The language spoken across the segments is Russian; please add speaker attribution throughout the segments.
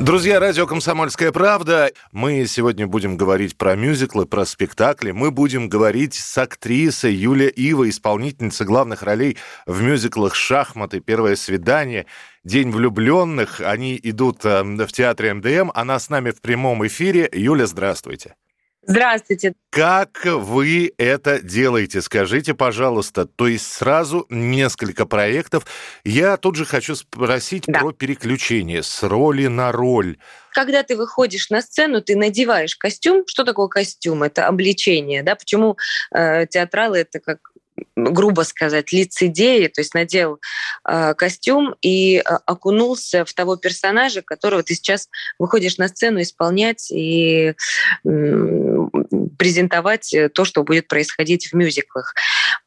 Speaker 1: Друзья, радио «Комсомольская правда». Мы сегодня будем говорить про мюзиклы, про спектакли. Мы будем говорить с актрисой Юлия Ива, исполнительницей главных ролей в мюзиклах «Шахматы», «Первое свидание», «День влюбленных». Они идут э, в театре МДМ. Она с нами в прямом эфире. Юля, здравствуйте.
Speaker 2: Здравствуйте.
Speaker 1: Как вы это делаете? Скажите, пожалуйста. То есть сразу несколько проектов. Я тут же хочу спросить
Speaker 2: Да.
Speaker 1: про переключение с роли на роль.
Speaker 2: Когда ты выходишь на сцену, ты надеваешь костюм. Что такое костюм? Это обличение. Да? Почему э, театралы это как грубо сказать, лицедеи, то есть надел э, костюм и э, окунулся в того персонажа, которого ты сейчас выходишь на сцену исполнять и презентовать э, то, что будет происходить в мюзиклах.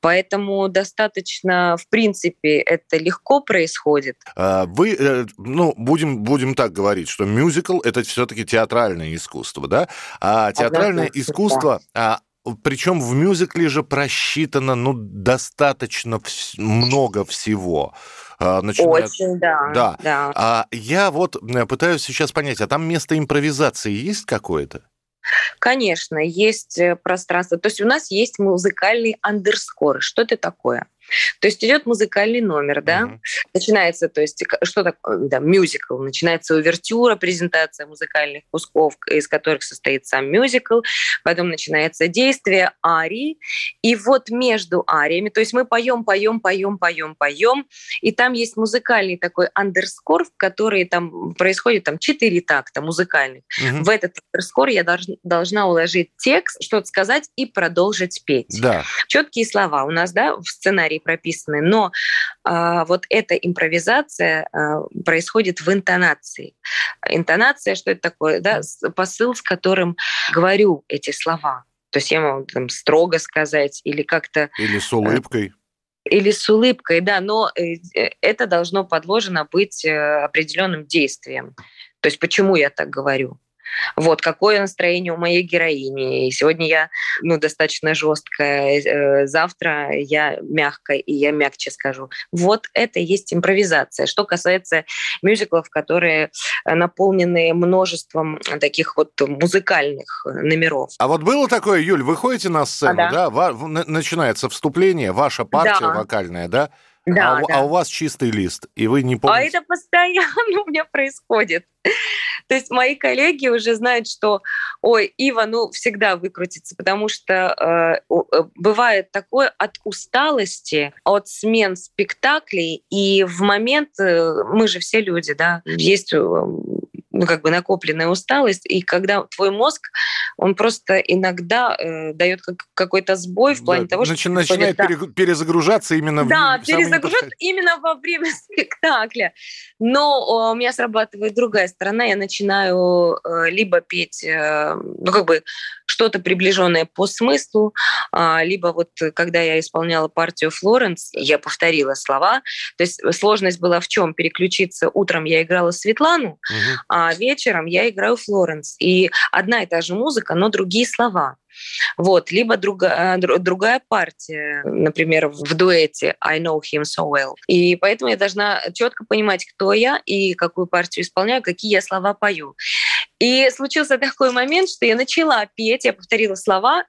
Speaker 2: Поэтому достаточно, в принципе, это легко происходит.
Speaker 1: А, Вы, э, ну, будем, будем так говорить, что мюзикл — это все-таки театральное искусство, да? А театральное
Speaker 2: Однозначно,
Speaker 1: искусство, а, причем в мюзикле же просчитано, ну, достаточно вс- много всего. А, начиная
Speaker 2: Очень, да.
Speaker 1: Да.
Speaker 2: да.
Speaker 1: А я вот э, пытаюсь сейчас понять, а там место импровизации есть какое-то?
Speaker 2: Конечно, есть э, пространство. То есть у нас есть музыкальный андерскор. Что это такое? То есть идет музыкальный номер, да,
Speaker 1: Мгм.
Speaker 2: начинается, то есть что такое, да, мюзикл, начинается увертюра, презентация музыкальных кусков, из которых состоит сам мюзикл, потом начинается действие арии, и вот между ариями, то есть мы поем, поем, поем, поем, поем, и там есть музыкальный такой андерскор, в который там происходит там четыре такта музыкальных.
Speaker 1: Мгм.
Speaker 2: В этот андерскор я должна, должна уложить текст, что-то сказать и продолжить петь
Speaker 1: Да.
Speaker 2: четкие слова у нас, да, в сценарии прописаны, но а, вот эта импровизация а, происходит в интонации. Интонация, что это такое, да, посыл, с которым говорю эти слова. То есть я могу там строго сказать или как-то
Speaker 1: Или с улыбкой.
Speaker 2: или с улыбкой, да, но э, э, это должно подложено быть э, определенным действием. То есть почему я так говорю? Вот какое настроение у моей героини. И сегодня я ну, достаточно жесткая, э, завтра я мягкая, и я мягче скажу. Вот это и есть импровизация. Что касается мюзиклов, которые наполнены множеством таких вот музыкальных номеров.
Speaker 1: А вот было такое, Юль, вы ходите на сцену,
Speaker 2: А, да.
Speaker 1: да, начинается вступление, ваша партия
Speaker 2: Да.
Speaker 1: вокальная, да?
Speaker 2: Да,
Speaker 1: а, у-
Speaker 2: да.
Speaker 1: а у вас чистый лист, и вы не
Speaker 2: А
Speaker 1: помните.
Speaker 2: это постоянно у меня происходит. То есть мои коллеги уже знают, что, ой, Ива, ну, всегда выкрутится, потому что э, э, бывает такое от усталости, от смен спектаклей, и в момент, э, мы же все люди, да, есть э, ну, как бы накопленная усталость, и когда твой мозг, он просто иногда э, дает как, какой-то сбой в плане
Speaker 1: Да,
Speaker 2: того, что
Speaker 1: начи- начинает
Speaker 2: да.
Speaker 1: перезагружаться именно
Speaker 2: Да,
Speaker 1: в
Speaker 2: перезагрузка именно во время спектакля. Но о, у меня срабатывает другая сторона. Я начинаю э, либо петь, э, ну, как бы что-то приближенное по смыслу, а, либо вот э, когда я исполняла партию Флоренс, я повторила слова. То есть сложность была в чем? Переключиться. Утром я играла Светлану,
Speaker 1: Мгм.
Speaker 2: а вечером я играю Флоренс. И одна и та же музыка, но другие слова. Вот, либо друга- дру- другая партия, например, в дуэте I know him so well. И поэтому я должна четко понимать, кто я и какую партию исполняю, какие я слова пою. И случился такой момент, что я начала петь, я повторила слова,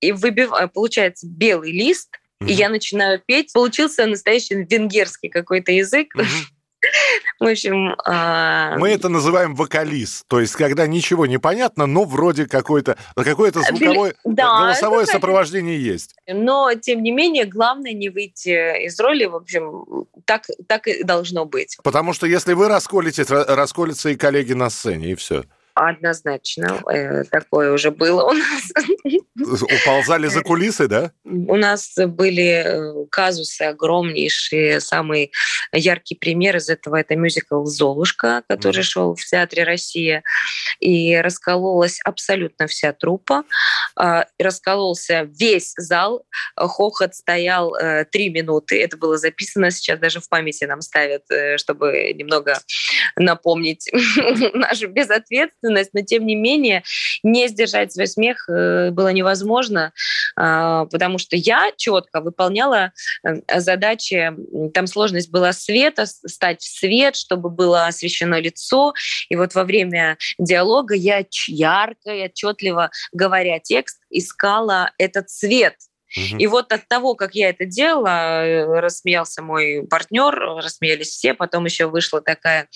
Speaker 2: и выбив... получается белый лист, и
Speaker 1: Мгм.
Speaker 2: я начинаю петь. Получился настоящий венгерский какой-то язык.
Speaker 1: Мгм.
Speaker 2: В общем... а,
Speaker 1: Мы это называем вокалист, то есть когда ничего не понятно, но вроде какое-то звуковое
Speaker 2: Да,
Speaker 1: голосовое
Speaker 2: это,
Speaker 1: сопровождение есть.
Speaker 2: Но, тем не менее, главное не выйти из роли. В общем, так, так и должно быть.
Speaker 1: Потому что если вы расколетесь, ра- расколятся и коллеги на сцене, и все.
Speaker 2: Однозначно. Э, такое уже было у
Speaker 1: нас. Уползали за кулисы, да?
Speaker 2: У нас были э, казусы огромнейшие. Самый яркий пример из этого – это мюзикл «Золушка», который mm. шел в Театре «Россия». И раскололась абсолютно вся труппа. А, раскололся весь зал. Хохот стоял э, три минуты. Это было записано. Сейчас даже в памяти нам ставят, чтобы немного напомнить нашу безответственность ответственность, но тем не менее не сдержать свой смех э, было невозможно, а, потому что я четко выполняла э, задачи, там сложность была света, стать в свет, чтобы было освещено лицо, и вот во время диалога я ярко и отчетливо говоря текст искала этот цвет – и вот от того, как я это делала, э, рассмеялся мой партнер, рассмеялись все. Потом еще вышла такая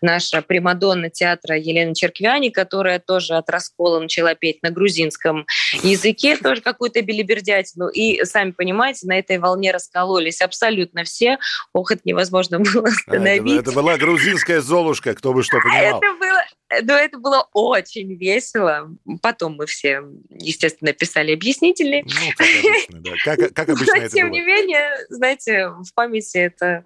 Speaker 2: наша примадонна театра Елена Черквяни, которая тоже от раскола начала петь на грузинском языке, тоже какую-то билибердятину. И, сами понимаете, на этой волне раскололись абсолютно все. Ох, это невозможно было остановить.
Speaker 1: А, это, это была грузинская Золушка, кто бы что понимал.
Speaker 2: Это было, но это было очень весело. Потом мы все, естественно, писали объяснительные. Ну,
Speaker 1: как обычно, да. Как, как обычно Но,
Speaker 2: это тем было. не менее, знаете, в памяти это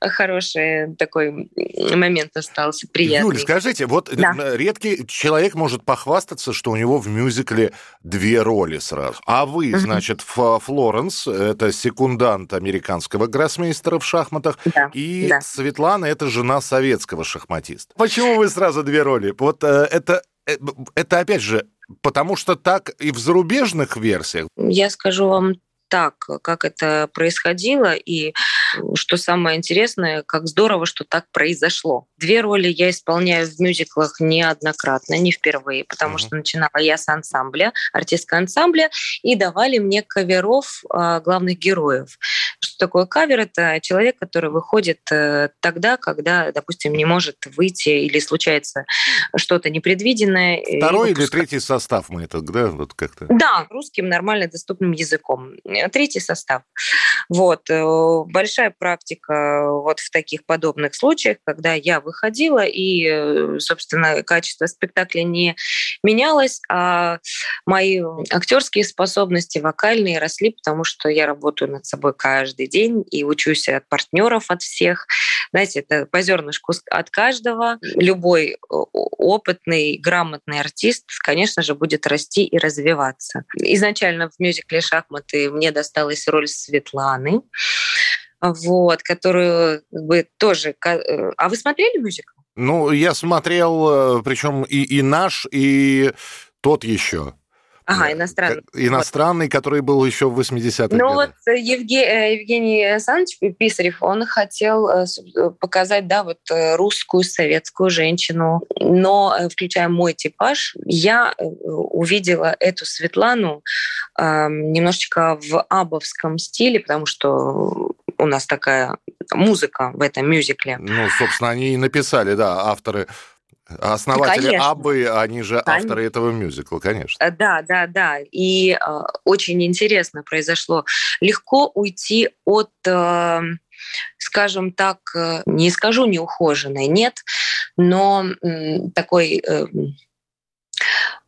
Speaker 2: хороший такой момент остался, приятный.
Speaker 1: Юль, скажите, вот да. редкий человек может похвастаться, что у него в мюзикле две роли сразу. А вы, значит, Флоренс, это секундант американского гроссмейстера в шахматах, да. и да. Светлана, это жена советского шахматиста. Почему вы сразу две роли? Филипп, вот э, это, э, это опять же, потому что так и в зарубежных версиях.
Speaker 2: Я скажу вам так, как это происходило, и что самое интересное, как здорово, что так произошло. Две роли я исполняю в мюзиклах неоднократно, не впервые, потому uh-huh. что начинала я с ансамбля, артистка ансамбля, и давали мне каверов э, главных героев. Что такое кавер? Это человек, который выходит э, тогда, когда, допустим, не может выйти или случается что-то непредвиденное.
Speaker 1: Второй или третий состав мы это, да, вот как-то?
Speaker 2: Да, русским нормально доступным языком. Третий состав. Вот. Э, большая практика вот в таких подобных случаях, когда я выходила, и, э, собственно, качество спектакля не менялось, а мои актерские способности вокальные росли, потому что я работаю над собой каждый день и учусь от партнеров, от всех. Знаете, это по зернышку от каждого. Любой опытный, грамотный артист, конечно же, будет расти и развиваться. Изначально в мюзикле «Шахматы» мне досталась роль Светланы, вот, которую как бы тоже... Э, а вы смотрели мюзикл?
Speaker 1: Ну, я смотрел, э, причем и, и наш, и тот еще.
Speaker 2: Ага, иностранный.
Speaker 1: Иностранный, вот. который был еще в 80-х
Speaker 2: Ну вот э, Евге... Евгений Александрович Писарев, он хотел показать, да, вот русскую советскую женщину, но включая мой типаж, я увидела эту Светлану э, немножечко в абовском стиле, потому что у нас такая музыка в этом мюзикле.
Speaker 1: Ну, собственно, они и написали, да, авторы Основатели конечно. Абы, они же конечно. авторы этого мюзикла, конечно.
Speaker 2: Э, да, да, да. И э, очень интересно произошло. Легко уйти от, э, скажем так, э, не скажу неухоженной, нет, но э, такой э,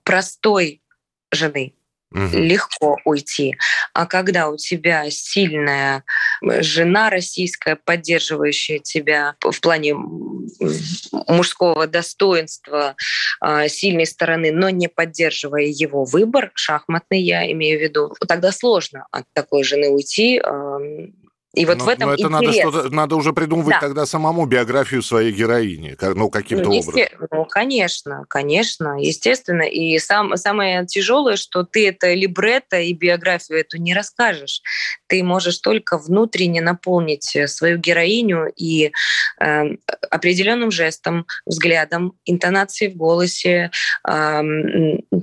Speaker 2: простой жены легко уйти. А когда у тебя сильная жена российская, поддерживающая тебя в плане мужского достоинства, а, сильной стороны, но не поддерживая его выбор, шахматный я имею в виду, тогда сложно от такой жены уйти, и вот но, в этом но это
Speaker 1: интерес. надо, надо уже придумывать да. тогда самому биографию своей героини, ну, каким-то ну, образом.
Speaker 2: Ну, конечно, конечно, естественно. И сам, самое тяжелое, что ты это либретто и биографию эту не расскажешь. Ты можешь только внутренне наполнить э, свою героиню и э, определенным жестом, взглядом, интонацией в голосе, э,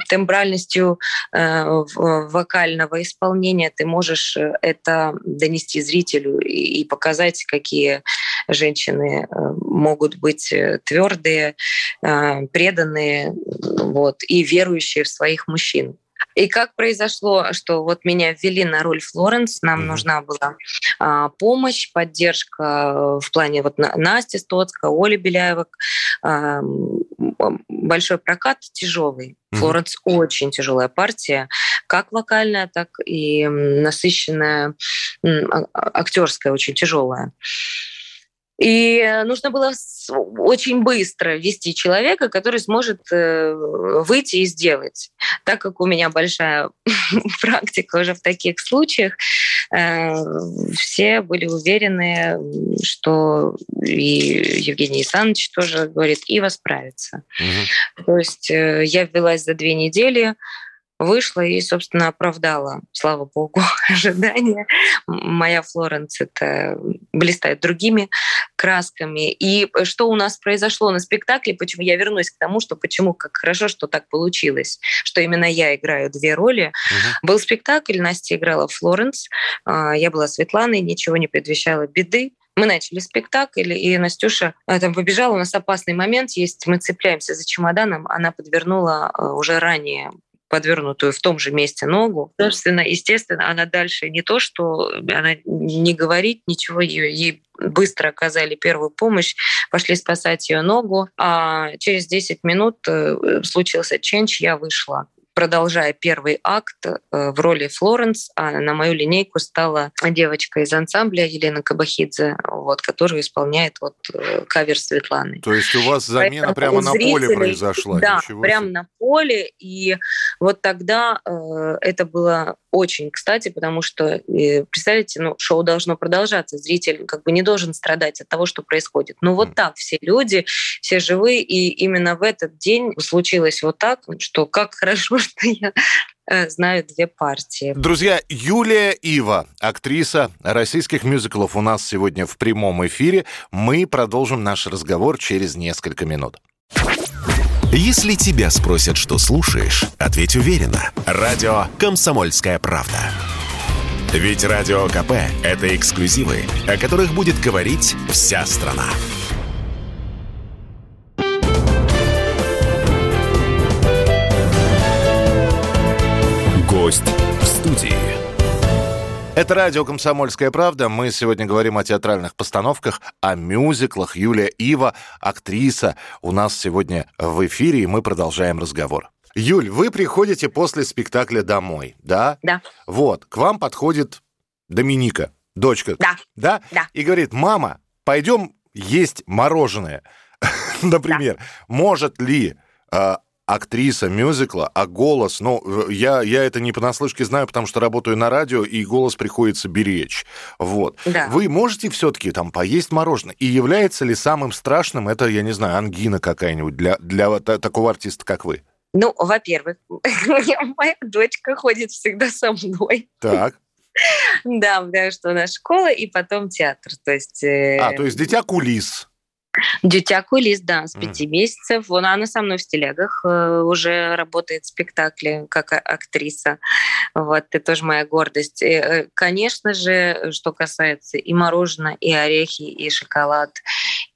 Speaker 2: тембральностью э, вокального исполнения ты можешь э, это донести зрителю зрителю и, показать, какие женщины э, могут быть э, твердые, э, преданные вот, и верующие в своих мужчин. И как произошло, что вот меня ввели на роль Флоренс, нам mm-hmm. нужна была а, помощь, поддержка в плане вот Насти Стоцка, Оли Беляева, а, большой прокат тяжелый. Флоренс mm-hmm. очень тяжелая партия, как вокальная, так и насыщенная, а, актерская, очень тяжелая. И нужно было очень быстро вести человека, который сможет э, выйти и сделать. Так как у меня большая практика уже в таких случаях, э, все были уверены, что и Евгений Александрович тоже говорит, Ива справится. Угу. То есть э, я ввелась за две недели, вышла и, собственно, оправдала, слава богу, ожидания. Моя Флоренс это блистает другими красками. И что у нас произошло на спектакле, почему я вернусь к тому, что почему как хорошо, что так получилось, что именно я играю две роли. Угу. Был спектакль, Настя играла Флоренс, а, я была Светланой, ничего не предвещало беды. Мы начали спектакль, и Настюша а, там побежала. У нас опасный момент есть. Мы цепляемся за чемоданом. Она подвернула а, уже ранее подвернутую в том же месте ногу. Собственно, естественно, она дальше не то, что она не говорит ничего, ей, быстро оказали первую помощь, пошли спасать ее ногу, а через 10 минут э, случился ченч, я вышла продолжая первый акт э, в роли Флоренс, а на мою линейку стала девочка из ансамбля Елена Кабахидзе, вот, которая исполняет вот э, кавер Светланы.
Speaker 1: То есть у вас замена Поэтому прямо на поле произошла?
Speaker 2: Да, прямо на поле. И вот тогда э, это было очень кстати, потому что, э, представляете, ну, шоу должно продолжаться, зритель как бы не должен страдать от того, что происходит. Но вот так все люди, все живые, и именно в этот день случилось вот так, что как хорошо, что я э, знаю две партии.
Speaker 1: Друзья, Юлия Ива, актриса российских мюзиклов у нас сегодня в прямом эфире. Мы продолжим наш разговор через несколько минут.
Speaker 3: Если тебя спросят, что слушаешь, ответь уверенно. Радио «Комсомольская правда». Ведь Радио КП – это эксклюзивы, о которых будет говорить вся страна. Гость в студии.
Speaker 1: Это радио «Комсомольская правда». Мы сегодня говорим о театральных постановках, о мюзиклах. Юлия Ива, актриса, у нас сегодня в эфире, и мы продолжаем разговор. Юль, вы приходите после спектакля домой, да?
Speaker 2: Да.
Speaker 1: Вот, к вам подходит Доминика, дочка.
Speaker 2: Да.
Speaker 1: Да?
Speaker 2: Да.
Speaker 1: И говорит, мама, пойдем есть мороженое. Например, да. может ли а, актриса мюзикла, а голос, ну, я, я это не понаслышке знаю, потому что работаю на радио, и голос приходится беречь. Вот.
Speaker 2: Да.
Speaker 1: Вы можете все-таки там поесть мороженое? И является ли самым страшным это, я не знаю, ангина какая-нибудь для, для такого артиста, как вы?
Speaker 2: Ну, во-первых, моя дочка ходит всегда со мной.
Speaker 1: Так.
Speaker 2: Да, потому что у нас школа и потом театр. То есть...
Speaker 1: Э, а, то есть дитя кулис.
Speaker 2: Дитя Кулис, да, с пяти mm. месяцев. Она со мной в телегах э, уже работает в спектакле как актриса. Вот, это тоже моя гордость. И, э, конечно же, что касается и мороженого, и орехи, и шоколад,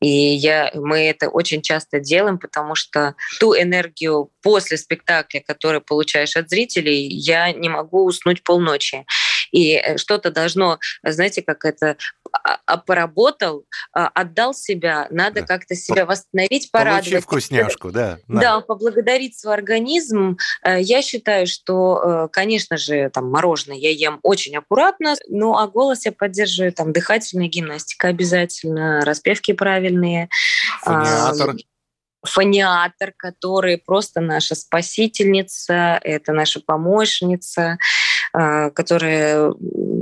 Speaker 2: и я, мы это очень часто делаем, потому что ту энергию после спектакля, которую получаешь от зрителей, я не могу уснуть полночи. И э, что-то должно, знаете, как это а, а, поработал, а, отдал себя, надо да. как-то себя восстановить, порадовать. Получи
Speaker 1: вкусняшку, да.
Speaker 2: Да, поблагодарить свой организм. Э, я считаю, что, э, конечно же, там мороженое я ем очень аккуратно, ну а голос я поддерживаю, там дыхательная гимнастика обязательно, распевки правильные.
Speaker 1: Фониатор
Speaker 2: фониатор, который просто наша спасительница, это наша помощница. А, которая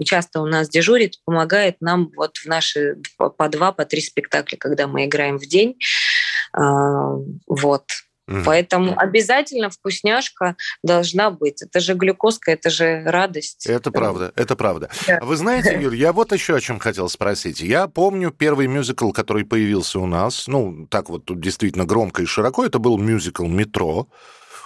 Speaker 2: часто у нас дежурит, помогает нам вот в наши по два, по три спектакля, когда мы играем в день. А, вот. Угу. Поэтому обязательно вкусняшка должна быть. Это же глюкозка, это же радость.
Speaker 1: Это правда, это правда. Да. Вы знаете, Юль, я вот еще о чем хотел спросить. Я помню первый мюзикл, который появился у нас, ну, так вот тут действительно громко и широко, это был мюзикл «Метро».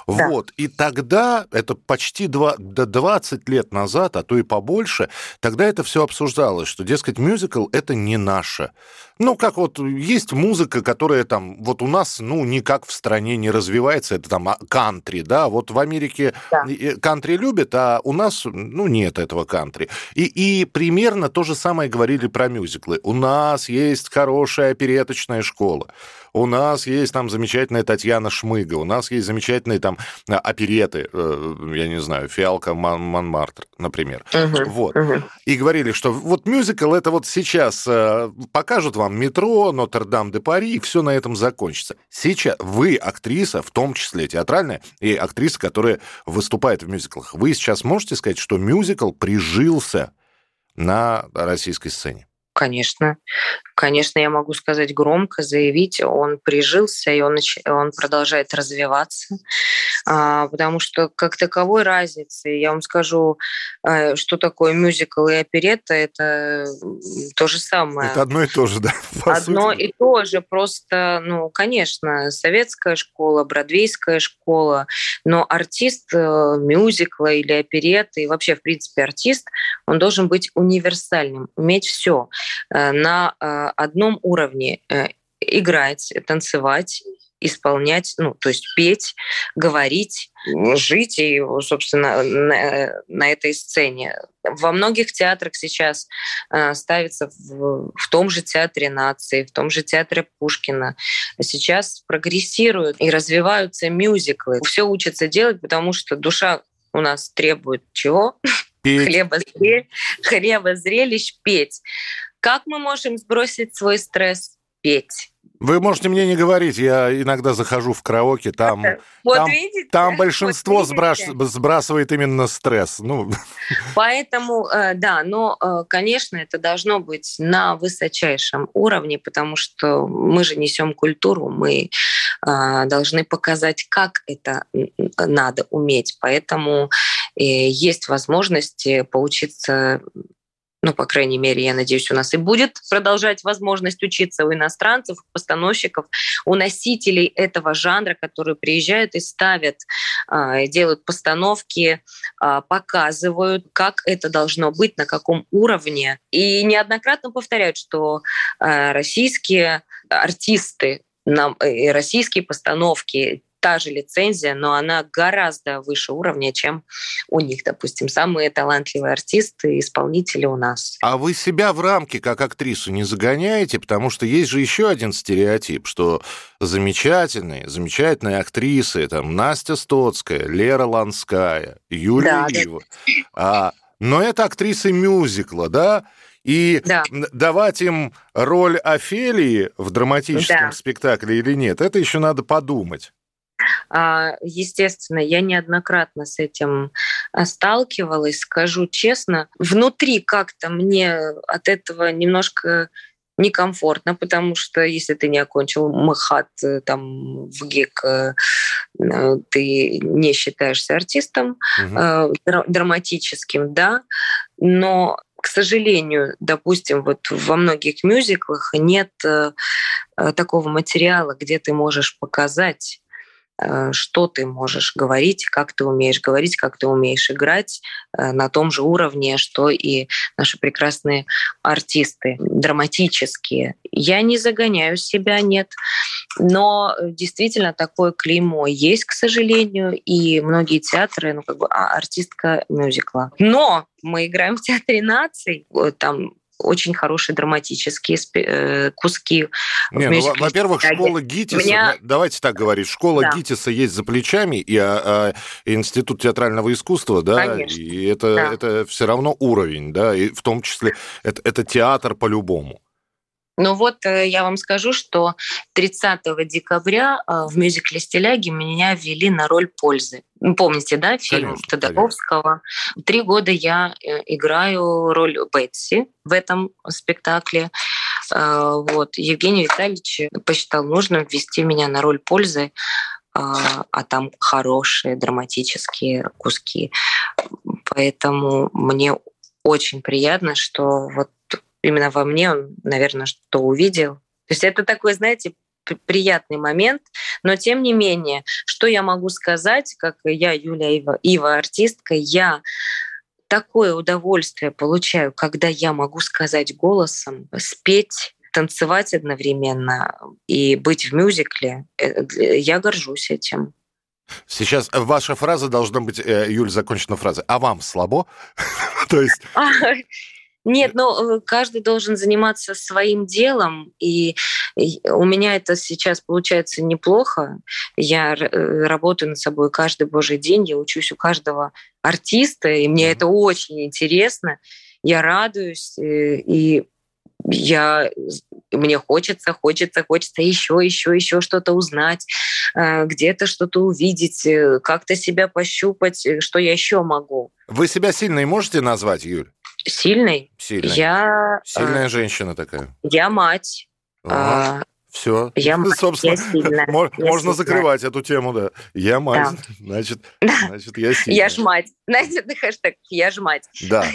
Speaker 1: Да. Вот. И тогда, это почти два, до 20 лет назад, а то и побольше, тогда это все обсуждалось, что, дескать, мюзикл — это не наше. Ну, как вот есть музыка, которая там, вот у нас, ну, никак в стране не развивается, это там а, кантри, да, вот в Америке да. кантри любят, а у нас, ну, нет этого кантри. И, и примерно то же самое говорили про мюзиклы. У нас есть хорошая опереточная школа. У нас есть там замечательная Татьяна Шмыга, у нас есть замечательные там а, опереты, э, я не знаю, Фиалка Мон Монмартр, например. Угу, вот. Угу. И говорили, что вот мюзикл это вот сейчас э, покажут вам метро, Нотр-Дам-де-Пари, и все на этом закончится. Сейчас вы актриса, в том числе театральная, и актриса, которая выступает в мюзиклах. Вы сейчас можете сказать, что мюзикл прижился на российской сцене?
Speaker 2: Конечно. Конечно, я могу сказать громко, заявить, он прижился, и он, он продолжает развиваться, а, потому что как таковой разницы, я вам скажу, э, что такое мюзикл и оперетта, это то же самое.
Speaker 1: Это одно и то же, да?
Speaker 2: Одно сути. и то же, просто, ну, конечно, советская школа, бродвейская школа, но артист э, мюзикла или оперетты, и вообще, в принципе, артист, он должен быть универсальным, уметь все на одном уровне э, играть, танцевать, исполнять, ну, то есть петь, говорить, жить и, собственно, на, на этой сцене. Во многих театрах сейчас э, ставится в, в том же театре нации, в том же театре Пушкина. Сейчас прогрессируют и развиваются мюзиклы. Все учатся делать, потому что душа у нас требует чего? Петь. Хлеба, зрелищ, хлеба, зрелищ, петь. Как мы можем сбросить свой стресс? Петь.
Speaker 1: Вы можете мне не говорить, я иногда захожу в караоке, там, вот там, видите, там большинство вот сбрас, сбрасывает именно стресс. Ну.
Speaker 2: Поэтому, э, да, но, э, конечно, это должно быть на высочайшем уровне, потому что мы же несем культуру, мы э, должны показать, как это надо уметь. Поэтому есть возможности поучиться ну, по крайней мере, я надеюсь, у нас и будет продолжать возможность учиться у иностранцев, у постановщиков, у носителей этого жанра, которые приезжают и ставят, а, делают постановки, а, показывают, как это должно быть, на каком уровне. И неоднократно повторяют, что а, российские артисты, российские постановки та же лицензия, но она гораздо выше уровня, чем у них, допустим. Самые талантливые артисты, исполнители у нас.
Speaker 1: А вы себя в рамки как актрису не загоняете? Потому что есть же еще один стереотип, что замечательные, замечательные актрисы, там Настя Стоцкая, Лера Ланская, Юлия да, Ива. Да. А, но это актрисы мюзикла, да? И да. давать им роль Офелии в драматическом да. спектакле или нет, это еще надо подумать.
Speaker 2: А, естественно, я неоднократно с этим а, сталкивалась, скажу честно. Внутри как-то мне от этого немножко некомфортно, потому что если ты не окончил МХАТ э, там в ГИК, э, э, ты не считаешься артистом угу. драматическим, да, но к сожалению, допустим, вот во многих мюзиклах нет такого материала, где ты можешь показать что ты можешь говорить, как ты умеешь говорить, как ты умеешь играть э, на том же уровне, что и наши прекрасные артисты, драматические. Я не загоняю себя, нет. Но действительно такое клеймо есть, к сожалению, и многие театры, ну как бы а, артистка мюзикла. Но мы играем в театре наций, там очень хорошие драматические э, куски.
Speaker 1: Не, ну, во-первых, школа ГИТИСа, Меня... давайте так говорить, школа да. ГИТИСа есть за плечами, и а, а, Институт театрального искусства, да, Конечно. и это, да. это все равно уровень, да, и в том числе это, это театр по-любому.
Speaker 2: Ну вот э, я вам скажу, что 30 декабря э, в мюзикле «Стиляги» меня ввели на роль пользы. Помните, да, фильм конечно, Тодоровского? Три года я э, играю роль Бетси в этом спектакле. Вот. Евгений Витальевич посчитал нужным ввести меня на роль пользы, а там хорошие драматические куски. Поэтому мне очень приятно, что вот именно во мне он, наверное, что увидел. То есть это такой, знаете, приятный момент, но тем не менее, что я могу сказать, как я, Юлия Ива, Ива артистка, я такое удовольствие получаю, когда я могу сказать голосом, спеть, танцевать одновременно и быть в мюзикле. Э, я горжусь этим.
Speaker 1: Сейчас ваша фраза должна быть, э, Юль, закончена фраза. А вам слабо? То есть...
Speaker 2: Нет, но э, каждый должен заниматься своим делом, и у меня это сейчас получается неплохо. Я э, работаю над собой каждый божий день, я учусь у каждого артиста, и мне это очень интересно. Я радуюсь, э, и я, мне хочется, хочется, хочется еще, еще, еще что-то узнать, где-то что-то увидеть, как-то себя пощупать, что я еще могу.
Speaker 1: Вы себя сильной можете назвать, Юль?
Speaker 2: Сильной?
Speaker 1: Сильной.
Speaker 2: Я...
Speaker 1: Сильная а, женщина такая.
Speaker 2: Я мать.
Speaker 1: А, а, все.
Speaker 2: Я мать,
Speaker 1: Собственно,
Speaker 2: я сильная.
Speaker 1: можно
Speaker 2: я
Speaker 1: закрывать эту тему, да. Я мать, да. значит,
Speaker 2: да.
Speaker 1: значит, я сильная.
Speaker 2: Я ж мать. Знаете, это хэштег «Я ж мать».
Speaker 1: Да.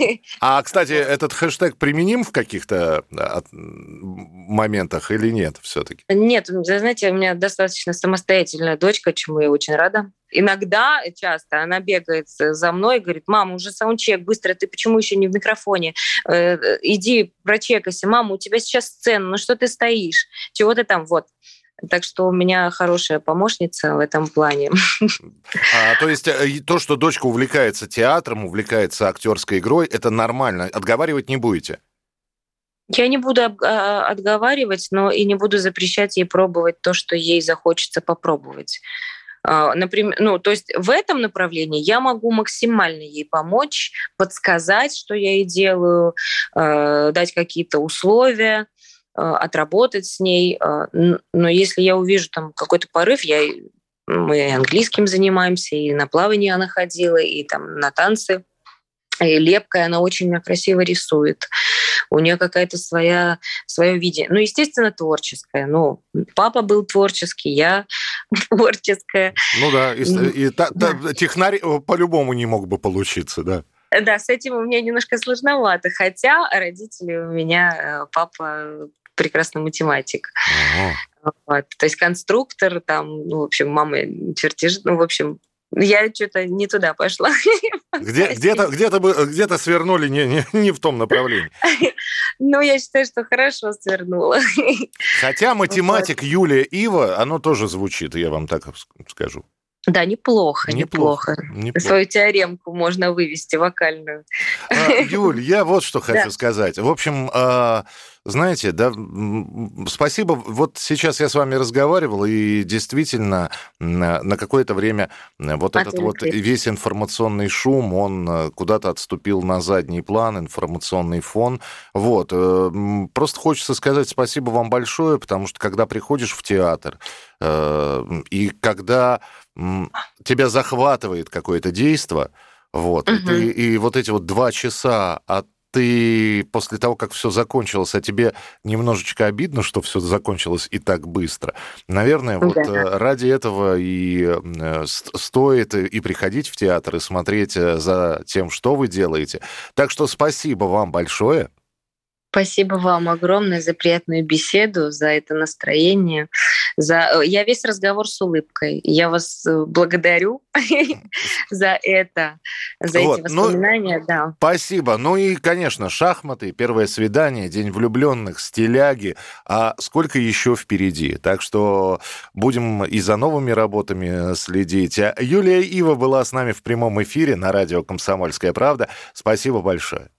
Speaker 1: А, кстати, этот хэштег применим в каких-то моментах или нет все-таки?
Speaker 2: Нет, знаете, у меня достаточно самостоятельная дочка, чему я очень рада иногда, часто она бегает за мной и говорит, мама, уже саундчек, быстро, ты почему еще не в микрофоне? Э, иди прочекайся, мама, у тебя сейчас сцена, ну что ты стоишь? Чего ты там? Вот. Так что у меня хорошая помощница в этом плане.
Speaker 1: А, то есть э, то, что дочка увлекается театром, увлекается актерской игрой, это нормально. Отговаривать не будете?
Speaker 2: Я не буду а, отговаривать, но и не буду запрещать ей пробовать то, что ей захочется попробовать. А, например, ну, то есть в этом направлении я могу максимально ей помочь, подсказать, что я ей делаю, а, дать какие-то условия, а, отработать с ней. Но если я увижу там какой-то порыв, я мы английским занимаемся, и на плавание она ходила, и там на танцы. И лепкая, она очень красиво рисует у нее какая-то своя, свое видение. Ну, естественно, творческое. Ну, папа был творческий, я творческая.
Speaker 1: Ну да, и, и та, та, технарь э, по-любому не мог бы получиться, да.
Speaker 2: Да, с этим у меня немножко сложновато, хотя родители у меня, э, папа прекрасный математик. Ага. Вот. То есть конструктор, там, ну, в общем, мама чертеж, ну, в общем, я что-то не туда пошла.
Speaker 1: Где, где-то, где-то, где-то свернули не, не, не в том направлении.
Speaker 2: Ну, я считаю, что хорошо свернула.
Speaker 1: Хотя математик Юлия Ива, оно тоже звучит, я вам так скажу.
Speaker 2: Да, неплохо, неплохо. неплохо. Свою теоремку можно вывести вокальную.
Speaker 1: А, Юль, я вот что хочу да. сказать. В общем, а, знаете, да, спасибо. Вот сейчас я с вами разговаривал, и действительно на, на какое-то время вот этот вот весь информационный шум, он э, куда-то отступил на задний план, информационный фон. Вот. Э, просто хочется сказать спасибо вам большое, потому что когда приходишь в театр, э, и когда тебя захватывает какое-то действие, вот, угу. и, ты, и вот эти вот два часа от ты после того, как все закончилось, а тебе немножечко обидно, что все закончилось и так быстро. Наверное, вот да. ради этого и э, стоит и приходить в театр, и смотреть э, за тем, что вы делаете. Так что спасибо вам большое.
Speaker 2: Спасибо вам огромное за приятную беседу, за это настроение. За... Э, я весь разговор с улыбкой. Я вас э, благодарю за это, за вот, эти ну, воспоминания. Ну, да.
Speaker 1: Спасибо. Ну и, конечно, шахматы, первое свидание, День влюбленных, стиляги. А сколько еще впереди? Так что будем и за новыми работами следить. А Юлия Ива была с нами в прямом эфире на радио «Комсомольская правда». Спасибо большое.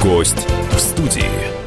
Speaker 3: Гость в студии.